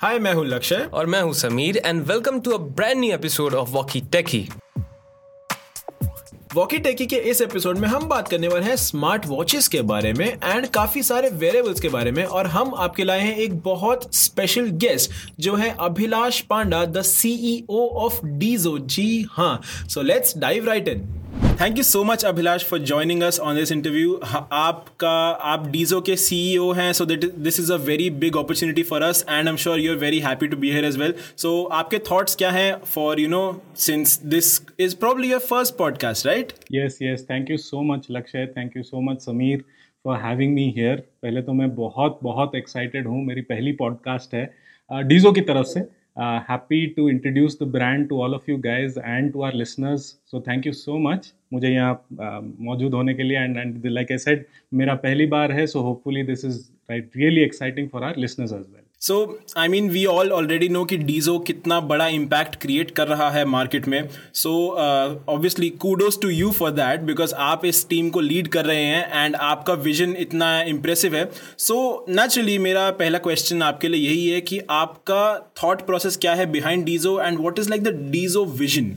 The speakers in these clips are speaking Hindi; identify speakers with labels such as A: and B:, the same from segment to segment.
A: हाय मैं हूँ लक्ष्य।
B: और मैं हूँ Sameer and welcome to a brand new episode of walkie talkie
A: walkie talkie के इस एपिसोड में हम बात करने वाले हैं स्मार्ट वॉचेस के बारे में एंड काफ़ी सारे वेरिएबल्स के बारे में और हम आपके लाए हैं एक बहुत स्पेशल गेस्ट जो है Abhilash Panda the CEO of Dizo जी हाँ so let's dive right in thank you so much Abhilash for joining us on this interview आपका आप डीजो के सीईओ हैं so that this is a very big opportunity for us and I am sure you are very happy to be here as well so आपके थॉट्स क्या हैं for you know since this is probably your first podcast right
C: yes yes thank you so much Lakshya thank you so much Sameer for having me here पहले तो मैं बहुत बहुत एक्साइटेड हूँ। मेरी पहली पॉडकास्ट है डीजो uh, की तरफ़ से। Uh, happy to introduce the brand to all of you guys and to our listeners. So thank you so much मुझे यहाँ uh, मौजूद होने के लिए and and like I said मेरा पहली बार है so hopefully this is right really exciting for our listeners as well
A: so I mean we all already know कि डीजो कितना बड़ा इम्पैक्ट क्रिएट कर रहा है मार्केट में। So obviously kudos to you for that because आप इस टीम को लीड कर रहे हैं एंड आपका विजन इतना इम्प्रेसिव है। सो so, नेचुरली मेरा पहला क्वेश्चन आपके लिए यही है कि आपका थॉट प्रोसेस क्या है behind Dizo and what is like the Dizo vision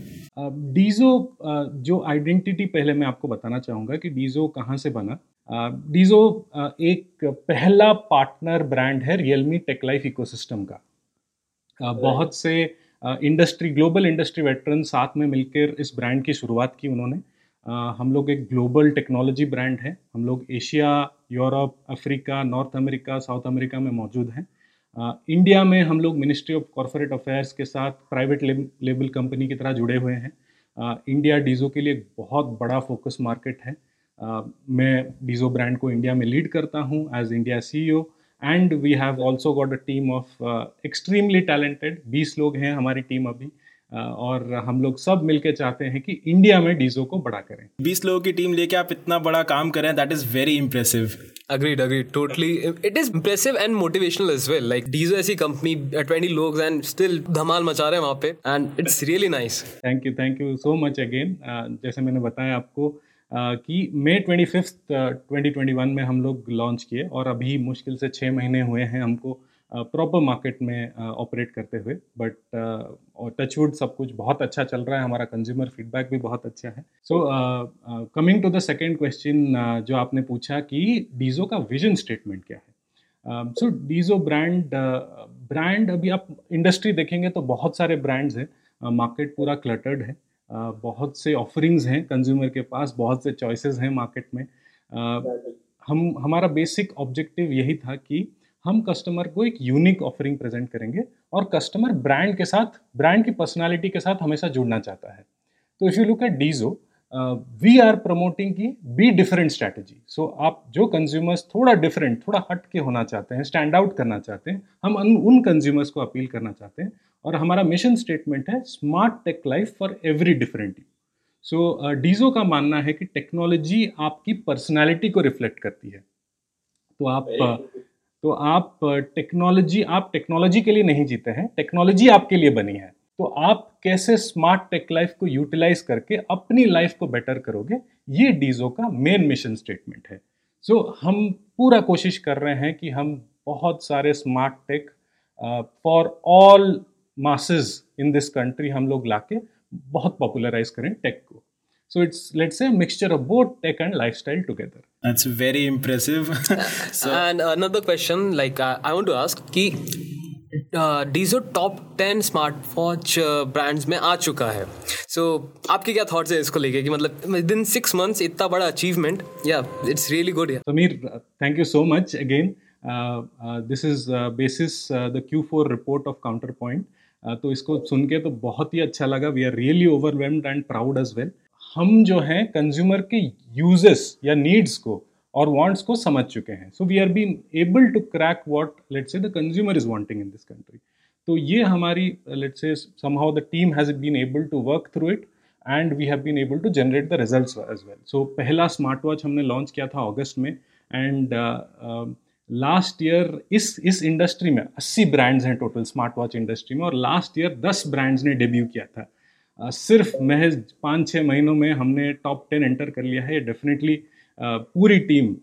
C: Dizo जो आइडेंटिटी पहले मैं आपको बताना चाहूँगा कि डीजो कहाँ से बना डीजो एक पहला पार्टनर ब्रांड है रियलमी टेक लाइफ इकोसिस्टम का। बहुत से इंडस्ट्री ग्लोबल इंडस्ट्री वेटरन साथ में मिलकर इस ब्रांड की शुरुआत की उन्होंने। हम लोग एक ग्लोबल टेक्नोलॉजी ब्रांड है। हम लोग Asia Europe Africa North America South America में मौजूद हैं। इंडिया में हम लोग मिनिस्ट्री ऑफ़ कॉरपोरेट अफेयर्स के साथ प्राइवेट लेबल कंपनी की तरह जुड़े हुए हैं। इंडिया डीजो के लिए बहुत बड़ा फोकस मार्केट है। मैं डीजो ब्रांड को इंडिया में लीड करता हूँ as India CEO and we have also got a team of extremely talented बीस लोग हैं हमारी टीम अभी और हम लोग सब मिलके चाहते हैं कि इंडिया में डीजो को बड़ा करें।
A: बीस लोगों की टीम लेके आप इतना बड़ा काम करें that is very impressive
B: agreed agreed totally. It is impressive and motivational as well. Like Dizo ऐसी कंपनी 20 लोग एंड स्टिल धमाल मचा रहे हैं वहाँ पे and it's really nice
C: thank you thank you so much again जैसे मैंने बताया आपको कि May twenty fifth twenty twenty one में हम लोग लॉन्च किए और अभी मुश्किल से छः महीने हुए हैं हमको प्रॉपर मार्केट में ऑपरेट करते हुए। बट और टचवुड सब कुछ बहुत अच्छा चल रहा है। हमारा कंज्यूमर फीडबैक भी बहुत अच्छा है। So coming to the second question जो आपने पूछा कि डीजो का विजन स्टेटमेंट क्या है? सो डीजो ब्रांड ब्रांड अभी आप इंडस्ट्री देखेंगे तो बहुत सारे ब्रांड्स हैं। मार्केट पूरा क्लटर्ड है। बहुत से ऑफरिंग्स हैं कंज्यूमर के पास, बहुत से चॉइसेस हैं मार्केट में। हम, हमारा बेसिक ऑब्जेक्टिव यही था कि हम कस्टमर को एक यूनिक ऑफरिंग प्रेजेंट करेंगे और कस्टमर ब्रांड के साथ ब्रांड की पर्सनालिटी के साथ हमेशा जुड़ना चाहता है। तो if you look at Dizo we are promoting key be different strategy so आप जो कंज्यूमर्स थोड़ा डिफरेंट थोड़ा हट के होना चाहते हैं स्टैंड आउट करना चाहते हैं, हम उन कंज्यूमर्स को अपील करना चाहते हैं। और हमारा मिशन स्टेटमेंट है smart tech life for every different you so Dizo का मानना है कि टेक्नोलॉजी आपकी पर्सनैलिटी को रिफ्लेक्ट करती है। तो आप uh, तो आप टेक्नोलॉजी uh, आप टेक्नोलॉजी के लिए नहीं जीते हैं टेक्नोलॉजी आपके लिए बनी है। तो आप कैसे स्मार्ट टेक लाइफ को यूटिलाइज करके अपनी लाइफ को बेटर करोगे ये डीजो का मेन मिशन स्टेटमेंट है। सो so, हम पूरा कोशिश कर रहे हैं कि हम बहुत सारे smart tech for all masses in this country हम लोग लाके बहुत पॉपुलराइज करें टेक को। So it's let's say a mixture of both tech and lifestyle together
A: that's very impressive.
B: So, and another question like uh, i want to ask ki Dizo top ten smart watch brands में आ चुका है। सो so, आपके क्या थॉट्स है इसको लेके कि मतलब विद इन सिक्स मंथ्स इतना बड़ा अचीवमेंट या it's really
C: good Sameer thank you so much again this is basis the Q four report of Counterpoint तो इसको सुन के तो बहुत ही अच्छा लगा। We are really overwhelmed and proud as well हम जो हैं कंज्यूमर के यूजेस या नीड्स को और वांट्स को समझ चुके हैं। So we are been able to crack what let's say the consumer is wanting in this country तो ये हमारी let's say somehow the team has been able to work through it and we have been able to generate the result as well so पहला स्मार्ट वॉच हमने लॉन्च किया था अगस्त में एंड लास्ट ईयर इस इस इंडस्ट्री में 80 ब्रांड्स हैं टोटल स्मार्ट वॉच इंडस्ट्री में और लास्ट ईयर 10 ब्रांड्स ने डेब्यू किया था। सिर्फ़ महज पाँच छः महीनों में हमने टॉप टेन एंटर कर लिया है। डेफिनेटली पूरी टीम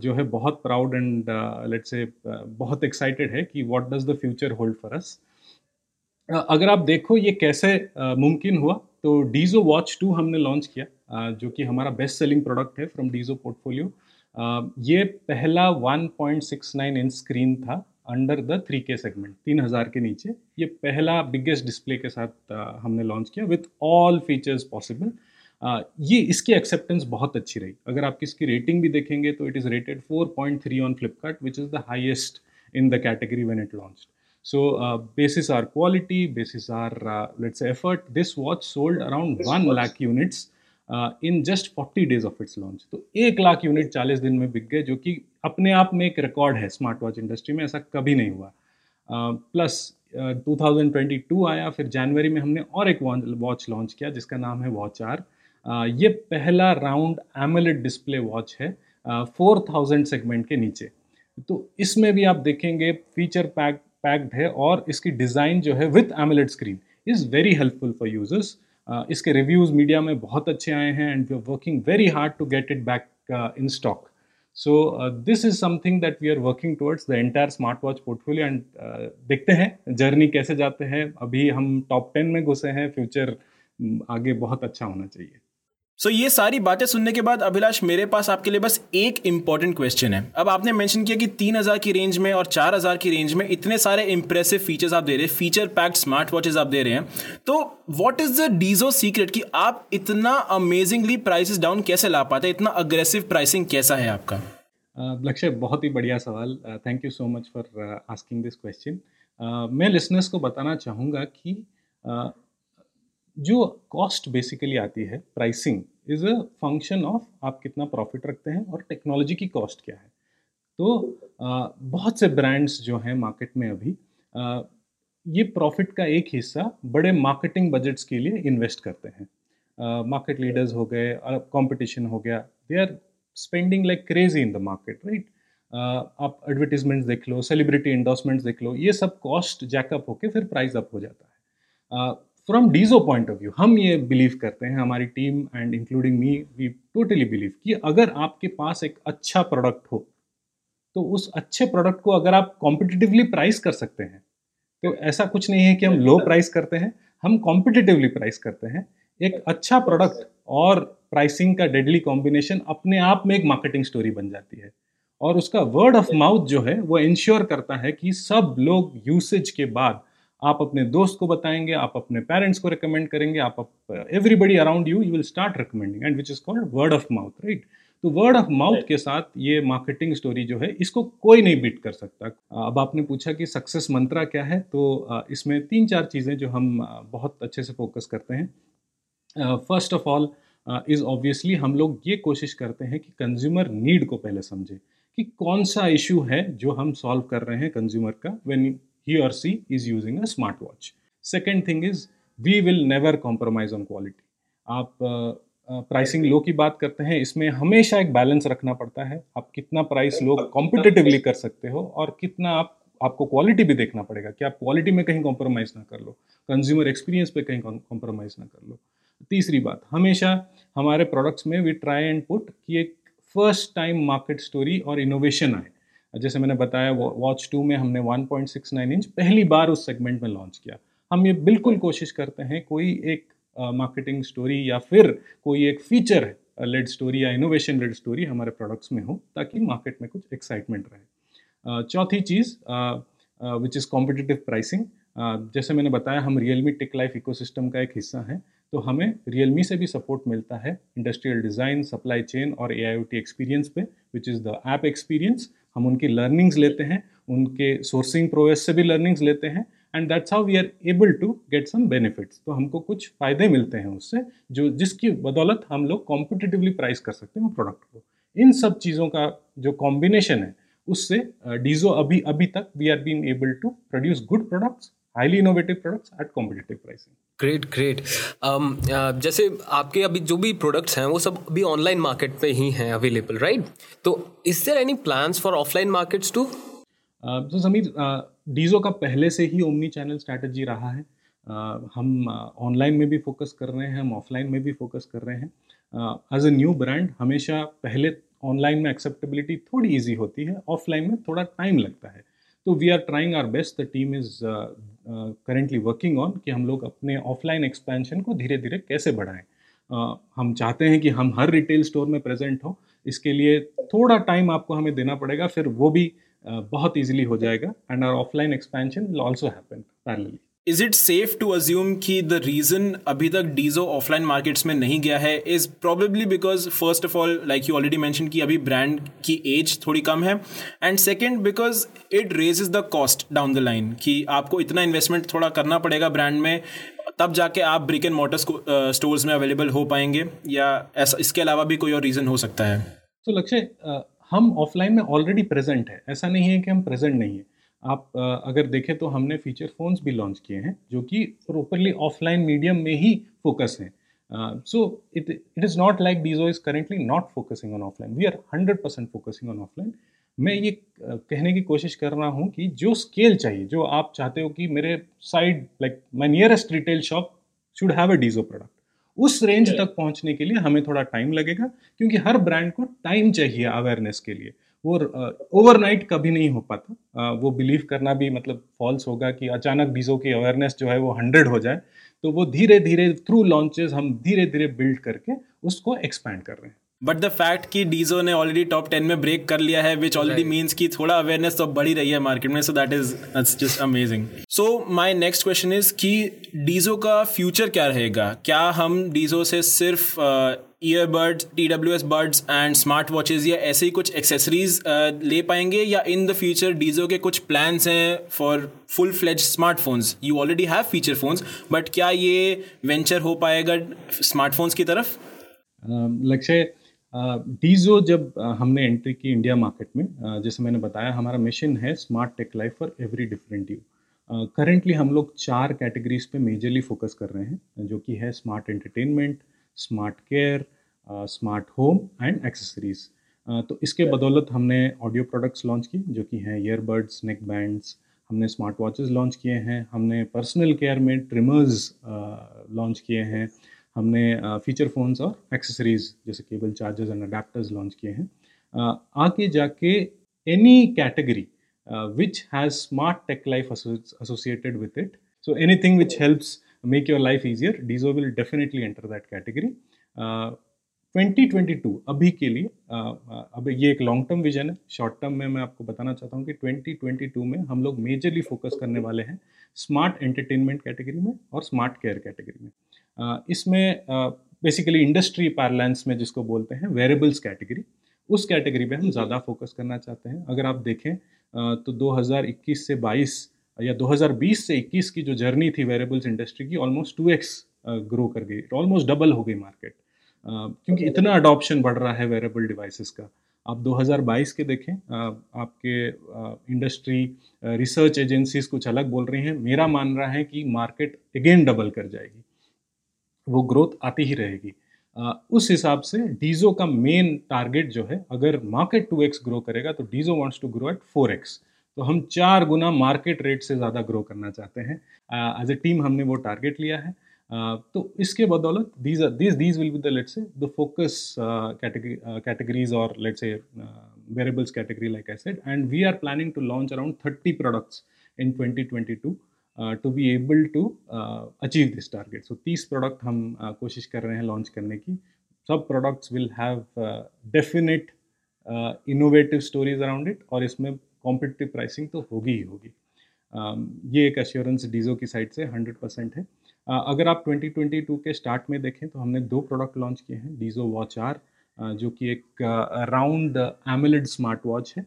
C: जो है बहुत प्राउड एंड लेट से बहुत एक्साइटेड है कि what does the future hold for us अगर आप देखो ये कैसे मुमकिन हुआ तो डीजो वॉच टू हमने लॉन्च किया जो कि हमारा बेस्ट सेलिंग प्रोडक्ट है फ्रॉम डीजो पोर्टफोलियो ये पहला 1.69 इंच स्क्रीन था under the three K segment तीन हज़ार के नीचे। ये पहला बिगेस्ट डिस्प्ले के साथ हमने लॉन्च किया विथ ऑल फीचर्स पॉसिबल ये इसकी एक्सेप्टेंस बहुत अच्छी रही। अगर आप इसकी रेटिंग भी देखेंगे तो it is rated 4.3 on Flipkart which is the highest in the category when it launch So uh, basis our quality, basis our uh, let's say effort, this watch sold around one lakh units in just forty days of its launch तो एक लाख यूनिट चालीस दिन में बिक गए, जो कि अपने आप में एक रिकॉर्ड है स्मार्ट वॉच इंडस्ट्री में, ऐसा कभी नहीं हुआ। प्लस थाउज़ेंड ट्वेंटी टू आया, फिर जनवरी में हमने और एक वॉच लॉन्च किया, जिसका नाम है वॉच आर ये पहला राउंड एमलेट डिस्प्ले वॉच है फोर थाउज़ेंड सेगमेंट के नीचे। तो इसमें भी आप देखेंगे फीचर पैक पैक्ड है और इसकी डिज़ाइन जो है with AMOLED screen is very helpful for users इसके रिव्यूज़ मीडिया में बहुत अच्छे आए हैं and we are working very hard to get it back in stock so this is something that we are working towards the entire smart watch portfolio and देखते हैं जर्नी कैसे जाते हैं। अभी हम टॉप टेन में घुसे हैं फ्यूचर आगे बहुत अच्छा होना चाहिए।
A: सो so, ये सारी बातें सुनने के बाद अभिलाष मेरे पास आपके लिए बस एक इंपॉर्टेंट क्वेश्चन है। अब आपने मेंशन किया कि तीन हज़ार की रेंज में और चार हज़ार की रेंज में इतने सारे इंप्रेसिव फीचर्स आप दे रहे हैं फीचर पैक्ड स्मार्ट वॉचेस आप दे रहे हैं। तो what is the Dizo secret कि आप इतना अमेजिंगली प्राइसेस डाउन कैसे ला पाते हैं? इतना अग्रेसिव प्राइसिंग कैसा है आपका?
C: लक्ष्य बहुत ही बढ़िया सवाल। Thank you so much for asking this question मैं लिसनर्स को बताना चाहूँगा कि uh, जो कॉस्ट बेसिकली आती है pricing is a function of आप कितना प्रॉफिट रखते हैं और टेक्नोलॉजी की कॉस्ट क्या है। तो आ, बहुत से ब्रांड्स जो हैं मार्केट में अभी आ, ये प्रॉफिट का एक हिस्सा बड़े मार्केटिंग बजट्स के लिए इन्वेस्ट करते हैं। मार्केट लीडर्स हो गए कंपटीशन हो गया they are spending like crazy in the market right आप एडवर्टीजमेंट्स देख लो सेलिब्रिटी इंडोसमेंट्स देख लो ये सब कॉस्ट जैकअप होके फिर प्राइस अप हो जाता है। From Dizo point of view हम ये बिलीव करते हैं, हमारी team and including me we totally believe कि अगर आपके पास एक अच्छा प्रोडक्ट हो तो उस अच्छे प्रोडक्ट को अगर आप कॉम्पिटिटिवली प्राइस कर सकते हैं तो ऐसा कुछ नहीं है कि हम लो प्राइस करते हैं, हम कॉम्पिटिटिवली प्राइस करते हैं। एक अच्छा प्रोडक्ट और प्राइसिंग का डेडली कॉम्बिनेशन अपने आप में एक मार्केटिंग स्टोरी बन जाती है। और उसका वर्ड ऑफ़ माउथ जो है, वो इंश्योर करता है कि सब लोग यूसेज के बाद आप अपने दोस्त को बताएँगे आप अपने पेरेंट्स को रिकमेंड करेंगे आप everybody around you you will start recommending and which is called word of mouth right तो वर्ड ऑफ़ माउथ के साथ ये मार्केटिंग स्टोरी जो है इसको कोई नहीं बीट कर सकता। अब आपने पूछा कि सक्सेस मंत्रा क्या है तो इसमें तीन चार चीज़ें जो हम बहुत अच्छे से फोकस करते हैं। First of all is obviously हम लोग ये कोशिश करते हैं कि कंज्यूमर नीड को पहले समझे कि कौन सा इशू है जो हम सॉल्व कर रहे हैं कंज्यूमर का when he or she is using a smartwatch. Second thing is we will never compromise on quality. आप प्राइसिंग uh, लो की बात करते हैं इसमें हमेशा एक बैलेंस रखना पड़ता है आप कितना प्राइस लो कॉम्पिटिटिवली कर सकते हो और कितना आप आपको क्वालिटी भी देखना पड़ेगा कि आप क्वालिटी में कहीं कॉम्प्रोमाइज़ ना कर लो कंज्यूमर एक्सपीरियंस पे कहीं कॉम्प्रोमाइज़ ना कर लो तीसरी बात हमेशा हमारे प्रोडक्ट्स में वी ट्राई एंड पुट कि एक फ़र्स्ट टाइम मार्केट स्टोरी और इनोवेशन आए जैसे मैंने बताया वॉच टू में हमने 1.69 इंच पहली बार उस सेगमेंट में लॉन्च किया। हम ये बिल्कुल कोशिश करते हैं, कोई एक मार्केटिंग स्टोरी या फिर कोई एक फीचर लेड स्टोरी या इनोवेशन लेड स्टोरी हमारे प्रोडक्ट्स में हो, ताकि मार्केट में कुछ एक्साइटमेंट रहे। चौथी चीज़ विच इज़ कॉम्पिटिटिव प्राइसिंग जैसे मैंने बताया, हम Realme tech life ecosystem का एक हिस्सा है तो हमें रियल मी से भी सपोर्ट मिलता है इंडस्ट्रियल डिज़ाइन सप्लाई चेन और एआईओटी एक्सपीरियंस पे which is the app experience हम उनकी लर्निंग्स लेते हैं, उनके सोर्सिंग प्रोसेस से भी लर्निंग्स लेते हैं and that's how we are able to get some benefits तो हमको कुछ फ़ायदे मिलते हैं उससे, जो जिसकी बदौलत हम लोग कॉम्पिटिटिवली प्राइस कर सकते हैं वो प्रोडक्ट को। इन सब चीज़ों का जो कॉम्बिनेशन है, उससे डीजो अभी अभी तक we are been able to produce good products highly innovative products at competitive pricing
B: great great जैसे आपके अभी जो भी प्रोडक्ट्स हैं वो सब अभी ऑनलाइन मार्केट पे ही हैं अवेलेबल राइट तो is there any plans for offline markets too
C: तो समीर डीजो का पहले से ही ओमनी चैनल स्ट्रैटेजी रहा है। Uh, हम ऑनलाइन uh, में भी फोकस कर रहे हैं हम ऑफलाइन में भी फोकस कर रहे हैं। एज अ न्यू ब्रांड हमेशा पहले ऑनलाइन में एक्सेप्टेबिलिटी थोड़ी ईजी होती है ऑफलाइन में थोड़ा टाइम लगता है। तो we are trying our best the team is currently working on कि हम लोग अपने ऑफलाइन एक्सपेंशन को धीरे धीरे कैसे बढ़ाएँ। uh, हम चाहते हैं कि हम हर रिटेल स्टोर में प्रेजेंट हो। इसके लिए थोड़ा टाइम आपको हमें देना पड़ेगा फिर वो भी uh, बहुत इजीली हो जाएगा। And our offline expansion will also happen parallelly
A: is it safe to assume कि द रीजन अभी तक डीजो ऑफलाइन मार्केट्स में नहीं गया है is probably because first of all like you already mention कि अभी ब्रांड की एज थोड़ी कम है and second because it raise the cost down the line कि आपको इतना इन्वेस्टमेंट थोड़ा करना पड़ेगा ब्रांड में तब जाके आप ब्रिक एंड मोटर स्टोर्स में अवेलेबल हो पाएँगे या ऐसा इसके अलावा भी कोई और रीज़न हो सकता है?
C: तो so, लक्ष्य हम ऑफलाइन में ऑलरेडी प्रेजेंट है ऐसा नहीं है कि हम प्रेजेंट नहीं है। आप अगर देखें तो हमने फीचर फ़ोन्स भी लॉन्च किए हैं जो कि प्रॉपरली ऑफलाइन मीडियम में ही फोकस हैं। So it it is not like Dizo is currently not focusing on offline we are hundred percent focusing on offline मैं ये कहने की कोशिश कर रहा हूँ कि जो स्केल चाहिए जो आप चाहते हो कि मेरे side like my nearest retail shop should have a Dizo product उस रेंज तक पहुँचने के लिए हमें थोड़ा टाइम लगेगा क्योंकि हर ब्रांड को टाइम चाहिए अवेयरनेस के लिए। वो ओवरनाइट कभी नहीं हो पाता। वो बिलीव करना भी मतलब फॉल्स होगा कि अचानक बीजों की अवेयरनेस जो है वो हंड्रेड हो जाए। तो वो धीरे धीरे थ्रू लॉन्चेस हम धीरे धीरे बिल्ड करके उसको एक्सपैंड कर रहे हैं।
A: बट द फैक्ट कि डीजो ने ऑलरेडी टॉप टेन में ब्रेक कर लिया है विच ऑलरेडी मीन्स कि थोड़ा अवेयरनेस तो बढ़ी रही है मार्केट में so that is just amazing so my next question is कि डीजो का फ्यूचर क्या रहेगा? क्या हम डीजो से सिर्फ़ earbuds T W S buds and smart watches या ऐसे ही कुछ एक्सेसरीज uh, ले पाएँगे या इन द फ्यूचर डीजो के कुछ प्लान्स हैं for full fledge smartphones you already have feature phones but क्या ये वेंचर हो पाएगा स्मार्टफोन्स की तरफ़?
C: लक्ष्य डीजो जब हमने एंट्री की इंडिया मार्केट में जैसे मैंने बताया हमारा मिशन है smart tech life for every different you currently हम लोग चार कैटेगरीज पे मेजरली फोकस कर रहे हैं जो कि है smart entertainment smart care smart home and accessories. तो इसके बदौलत हमने ऑडियो प्रोडक्ट्स लॉन्च किए, जो कि हैं ईयरबड्स नेक बैंड्स हमने स्मार्ट वॉचेस लॉन्च किए हैं, हमने पर्सनल केयर में ट्रिमर्स लॉन्च किए हैं, हमने फीचर फोन्स और एक्सेसरीज जैसे cable chargers and adapters launch किए हैं। आगे जाके any category which has smart tech life associated with it so anything which helps make your life easier Dizo will definitely enter that category. Uh, 2022 अभी के लिए अब ये एक लॉन्ग टर्म विजन है. शॉर्ट टर्म में मैं आपको बताना चाहता हूँ कि 2022 में हम लोग मेजरली फोकस करने वाले हैं स्मार्ट एंटरटेनमेंट कैटेगरी में और स्मार्ट केयर कैटेगरी में. इसमें बेसिकली इंडस्ट्री पार्लेंस में जिसको बोलते हैं वेरेबल्स कैटेगरी उस कैटेगरी में हम ज़्यादा फोकस करना चाहते हैं. अगर आप देखें तो 2021 से 22 या 2020 से 21 की जो जर्नी थी वेरेबल्स इंडस्ट्री की ऑलमोस्ट टू एक्स ग्रो कर गई ऑलमोस्ट डबल हो गई मार्केट क्योंकि इतना अडॉप्शन बढ़ रहा है वेरेबल डिवाइसेस का। आप 2022 के देखें आपके इंडस्ट्री रिसर्च एजेंसीज कुछ अलग बोल रही हैं। मेरा मान रहा है कि मार्केट अगेन डबल कर जाएगी। वो ग्रोथ आती ही रहेगी। उस हिसाब से डीजो का मेन टारगेट जो है अगर मार्केट टू एक्स ग्रो करेगा तो Dizo wants to grow at four x तो हम चार गुना मार्केट रेट से ज़्यादा ग्रो करना चाहते हैं। एज ए टीम हमने वो टारगेट लिया है। Uh, तो इसके बदौलत these these these will be the let's say the focus categories और let's say wearables category like I said and we are planning to launch around 30 products in 2022 to to be able to achieve this target so 30 product हम uh, कोशिश कर रहे हैं लॉन्च करने की। सब products will have definite innovative stories around it और इसमें कॉम्पिटिटिव प्राइसिंग तो होगी ही होगी। ये एक अश्योरेंस डीजो की साइड से 100 परसेंट है। अगर आप 2022 के स्टार्ट में देखें तो हमने दो प्रोडक्ट लॉन्च किए हैं डीजो वॉच आर जो कि एक राउंड एमिलेड स्मार्ट वॉच है।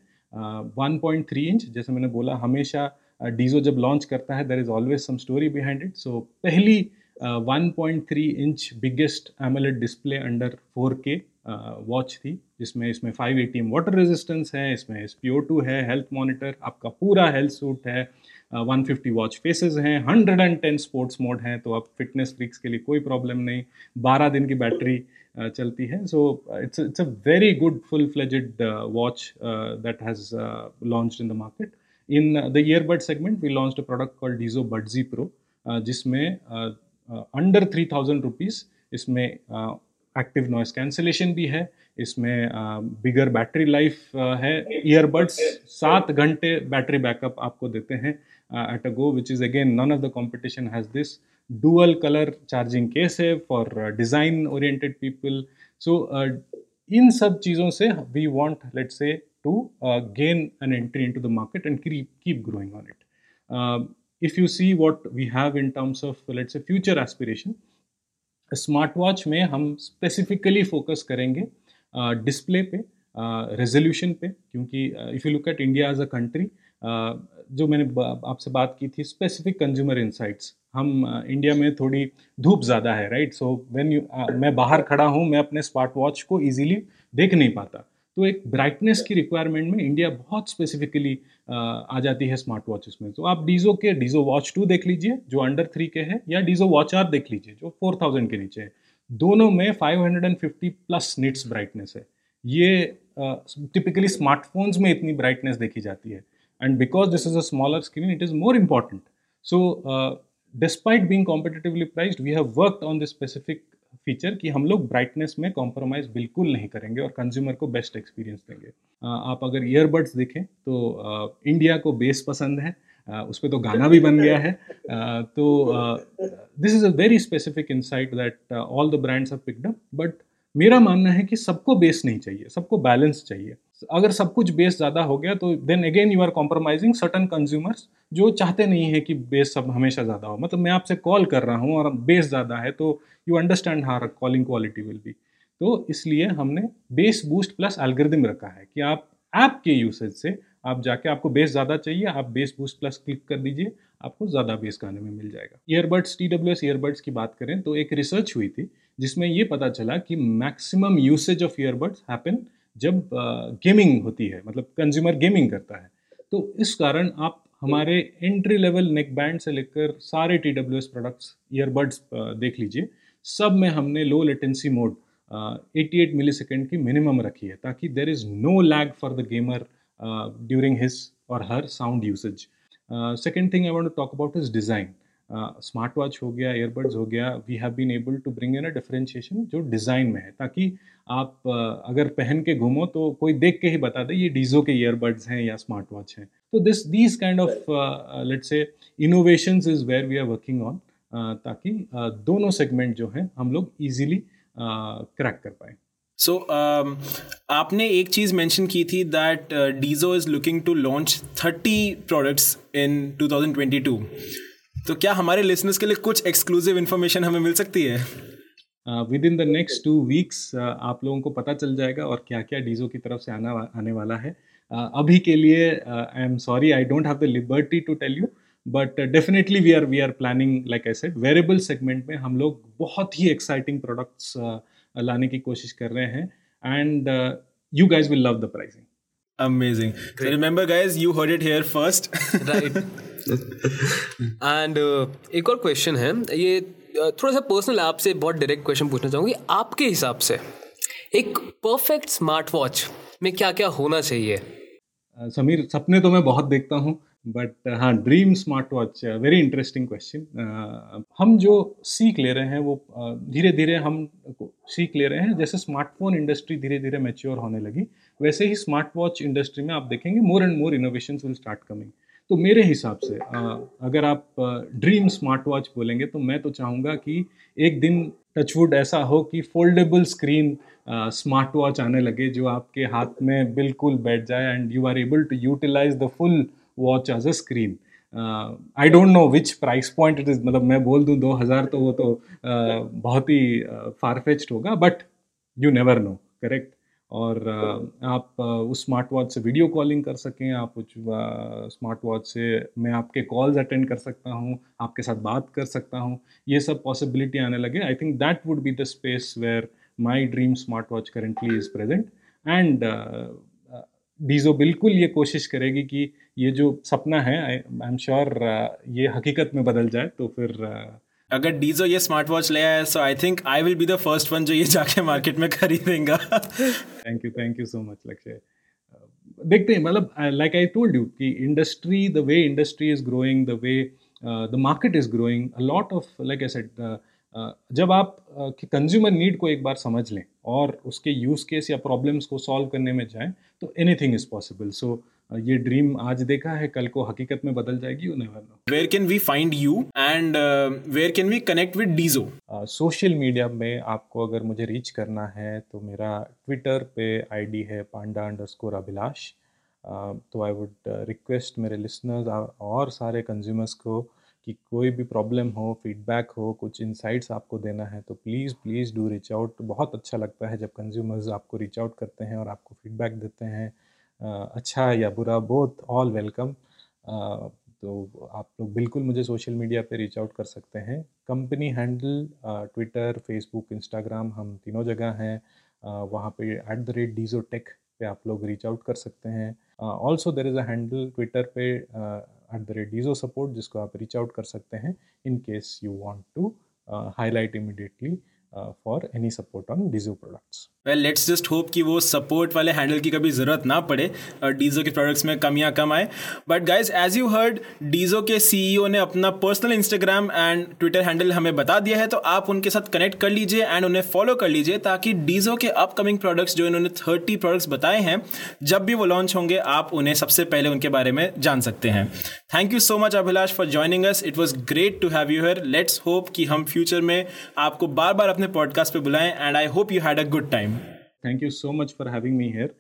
C: वन पॉइंट थ्री इंच जैसे मैंने बोला, हमेशा डीजो जब लॉन्च करता है there is always some story behind it so पहली one point three inch biggest AMOLED display under four k watch थी। जिसमें, इसमें five A T M water resistance है, इसमें एस पी ओ है हेल्थ मॉनिटर आपका पूरा हेल्थ सूट है वन फिफ्टी वॉच फेसेस हैं hundred and ten sports mode हैं तो आप फिटनेस फ्रिक्स के लिए कोई प्रॉब्लम नहीं। बारह दिन की बैटरी चलती है so it's it's a very good full fledged watch that has launch in the market in the earbud segment we launch a product call Dizo buds Z pro जिसमें अंडर थ्री थाउज़ेंड रुपीज़ इसमें एक्टिव नॉइस कैंसिलेशन भी है, इसमें बिगर बैटरी लाइफ है ईयरबड्स सात घंटे बैटरी बैकअप आपको देते हैं at a go which is again none of the competition has this dual colour charging case है for design oriented people so इन सब चीज़ों से we want let's say to gain an entry into the market and keep growing on it if you see what we have in terms of, let's say smart watch में हम स्पेसिफिकली फोकस करेंगे डिस्प्ले पे रेजोल्यूशन पे, क्योंकि if you look at India as a country जो मैंने आपसे बात की थी स्पेसिफिक कंज्यूमर इंसाइट्स हम इंडिया में थोड़ी धूप ज़्यादा है राइट सो व्हेन यू मैं बाहर खड़ा हूँ, मैं अपने स्मार्ट वॉच को इजीली देख नहीं पाता। तो एक ब्राइटनेस की रिक्वायरमेंट में इंडिया बहुत स्पेसिफिकली आ जाती है स्मार्ट वॉचेस में। तो आप डीजो के डीजो वॉच टू देख लीजिए जो अंडर थ्री के है या डीजो वॉच आर देख लीजिए जो फोर थाउज़ेंड के नीचे है। दोनों में five hundred and fifty plus nits brightness है। ये टिपिकली स्मार्टफोन्स में इतनी ब्राइटनेस देखी जाती है। And because this is a smaller screen it is more important so despite being competitively priced we have worked on this specific feature कि हम लोग ब्राइटनेस में कॉम्प्रोमाइज़ बिल्कुल नहीं करेंगे और कंज्यूमर को बेस्ट एक्सपीरियंस देंगे। आप अगर ईयरबड्स देखें तो इंडिया को बेस पसंद है उस पर तो गाना भी बन गया है। तो this is a very specific insight that all the brands have picked up but मेरा मानना है कि सबको बेस नहीं चाहिए, सबको बैलेंस चाहिए। अगर सब कुछ बेस ज़्यादा हो गया तो then again you are compromising certain consumers जो चाहते नहीं है कि बेस सब हमेशा ज़्यादा हो। मतलब मैं आपसे कॉल कर रहा हूँ और बेस ज़्यादा है तो you understand how calling quality will be तो इसलिए हमने बेस बूस्ट प्लस एल्गोरिदम रखा है कि आप ऐप के यूसेज से आप जाके आपको बेस ज़्यादा चाहिए, आप बेस बूस्ट प्लस क्लिक कर दीजिए, आपको ज़्यादा बेस गाने में मिल जाएगा। Earbuds T W S earbuds की बात करें तो एक रिसर्च हुई थी जिसमें ये पता चला कि maximum usage of earbuds happen जब गेमिंग होती है मतलब कंज्यूमर गेमिंग करता है। तो इस कारण आप हमारे एंट्री लेवल नेक बैंड से लेकर सारे T W S products earbuds देख लीजिए। सब में हमने low latency mode 88 millisecond की मिनिमम रखी है, ताकि there is no lag for the gamer during his और her sound usage second thing I want to talk about is design smart watch हो गया ईयरबड्स हो गया we have been able to bring in a differentiation जो डिज़ाइन में है ताकि आप uh, अगर पहन के घूमो तो कोई देख के ही बता दे ये डीजो के ईयरबड्स हैं या स्मार्ट वॉच हैं। तो this these kind of let's say innovations is where we are working on ताकि uh, दोनों सेगमेंट जो हैं हम लोग इजीली क्रैक कर पाए।
A: सो so, um, आपने एक चीज़ मेंशन की थी that Dizo is looking to launch thirty products in 2022 तो क्या हमारे लिसनर्स के लिए कुछ एक्सक्लूसिव इन्फॉर्मेशन हमें मिल सकती है?
C: Within the next two weeks आप लोगों को पता चल जाएगा और क्या क्या डीजो की तरफ़ से आना आने वाला है। Uh, अभी के लिए I am sorry I don't have the liberty to tell you but definitely we are we are planning like I said wearable segment में हम लोग बहुत ही एक्साइटिंग प्रोडक्ट्स uh, लाने की कोशिश कर रहे हैं। And you guys will love the pricing
A: Amazing. So remember, guys, you heard it here first.
B: And uh, एक और क्वेश्चन है। ये uh, थोड़ा सा पर्सनल आपसे बहुत डायरेक्ट क्वेश्चन पूछना चाहूँगी। आपके हिसाब से एक परफेक्ट स्मार्ट वॉच में क्या क्या होना चाहिए?
C: Uh, समीर सपने तो मैं बहुत देखता हूँ बट uh, हाँ dream smart watch very interesting question हम जो सीख ले रहे हैं वो uh, धीरे धीरे हम सीख ले रहे हैं। जैसे स्मार्टफ़ोन इंडस्ट्री धीरे धीरे मेच्योर होने लगी वैसे ही स्मार्ट वॉच इंडस्ट्री में आप देखेंगे more and more innovation will start coming तो मेरे हिसाब से अगर आप ड्रीम स्मार्ट वॉच बोलेंगे तो मैं तो चाहूँगा कि एक दिन टचवुड ऐसा हो कि फोल्डेबल स्क्रीन स्मार्ट वॉच आने लगे जो आपके हाथ में बिल्कुल बैठ जाए and you are able to utilize the full watch as a screen I don't know which price point it is मतलब मैं बोल दूँ दो हज़ार तो वो तो uh, बहुत ही फारफेच्ड uh, होगा but you never know correct और आप उस स्मार्ट वॉच से वीडियो कॉलिंग कर सकें आप उस स्मार्ट वॉच से मैं आपके कॉल्स अटेंड कर सकता हूँ आपके साथ बात कर सकता हूँ ये सब पॉसिबिलिटी आने लगे। I think that would be the space where my dream smart watch currently is present and Dizo बिल्कुल ये कोशिश करेगी कि ये जो सपना है आई एम श्योर ये हकीकत में बदल जाए तो फिर uh,
A: अगर डीजो ये स्मार्ट वॉच ले आया so I think I will be the first one जो ये जाके मार्केट में खरीदेगा।
C: Thank you thank you so much लक्ष्य देखते हैं मतलब लाइक आई टोल्ड यू कि industry the way industry is growing the way the market is growing a lot of like I said जब आप कंज्यूमर नीड को एक बार समझ लें और उसके यूज़ केस या प्रॉब्लम्स को सॉल्व करने में जाएँ तो एनीथिंग इज़ पॉसिबल सो ये ड्रीम आज देखा है कल को हकीकत में बदल जाएगी you never know
A: where can we find you and where can we connect with Dizo
C: social media में आपको अगर मुझे रीच करना है तो मेरा ट्विटर पे आईडी है पांडा अंडर स्कोर अभिलाष तो आई वुड रिक्वेस्ट मेरे लिसनर्स और सारे कंज्यूमर्स को कि कोई भी प्रॉब्लम हो फीडबैक हो कुछ इंसाइट्स आपको देना है तो please please do reach out बहुत अच्छा लगता है जब कंज्यूमर्स आपको रीच आउट करते हैं और आपको फीडबैक देते हैं। अच्छा या बुरा बोथ ऑल वेलकम तो आप लोग बिल्कुल मुझे सोशल मीडिया पे रीच आउट कर सकते हैं। Company handle Twitter Facebook Instagram हम तीनों जगह हैं। वहाँ पे at the rate Dizo tech पे आप लोग रीच आउट कर सकते हैं। Also there is a handle Twitter पे at the rate Dizo support जिसको आप रीच आउट कर सकते हैं in case you want to highlight immediately for any support on Dizo products
A: well let's just hope कि वो सपोर्ट वाले हैंडल की कभी ज़रूरत ना पड़े और डीजो के प्रोडक्ट्स में कमियाँ कम आए। But guys as you heard Dizo के सीईओ ने अपना personal Instagram and Twitter handle हमें बता दिया है तो आप उनके साथ कनेक्ट कर लीजिए एंड उन्हें फॉलो कर लीजिए, ताकि डीजो के अपकमिंग प्रोडक्ट्स जो इन्होंने थर्टी प्रोडक्ट्स बताए हैं, जब भी वो लॉन्च होंगे, आप उन्हें सबसे पहले उनके बारे में जान सकते हैं। Thank you so much Abhilash for joining us it was great to have you here let's hope कि हम फ्यूचर में आपको बार बार अपने पॉडकास्ट पे बुलाएँ and I hope you had a good time
C: thank you so much for having me here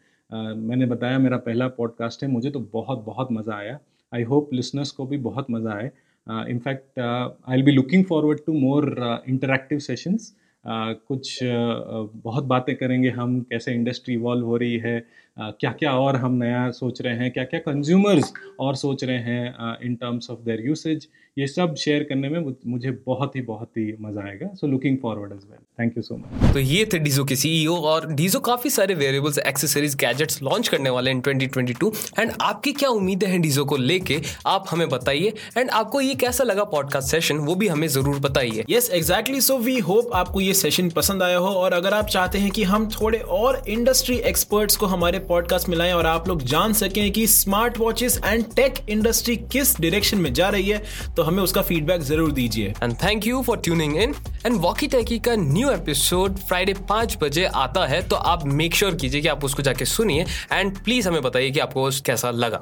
C: मैंने बताया मेरा पहला पॉडकास्ट है मुझे तो बहुत बहुत मज़ा आया। आई होप लिसनर्स को भी बहुत मज़ा आए। In fact I will be looking forward to more interactive sessions कुछ uh, बहुत बातें करेंगे हम कैसे इंडस्ट्री इवॉल्व हो रही है uh, क्या क्या और हम नया सोच रहे हैं क्या क्या कंज्यूमर्स और सोच रहे हैं in terms of their usage ये सब शेयर करने में मुझे बहुत ही बहुत ही मज़ा आएगा। So looking forward as well thank you so much
B: तो ये थे डीजो के सीईओ और डीजो काफ़ी सारे वेरिएबल्स एक्सेसरीज गैजेट्स लॉन्च करने वाले हैं 2022 एंड आपकी क्या उम्मीदें हैं डीजो को लेके आप हमें बताइए। एंड आपको ये कैसा लगा पॉडकास्ट सेशन वो भी हमें ज़रूर बताइए।
A: Yes exactly so we hope आपको ये सेशन पसंद आया हो। और अगर आप चाहते हैं कि हम थोड़े और इंडस्ट्री एक्सपर्ट्स को हमारे पॉडकास्ट मिलाए और आप लोग जान सकें कि smart watches and tech industry किस डायरेक्शन में जा रही है तो हमें उसका फीडबैक ज़रूर दीजिए।
B: And thank you for tuning in and walkie talkie का न्यू एपिसोड फ्राइडे पाँच बजे आता है तो आप मेक श्योर sure कीजिए कि आप उसको जाके सुनिए। एंड प्लीज़ हमें बताइए कि आपको कैसा लगा।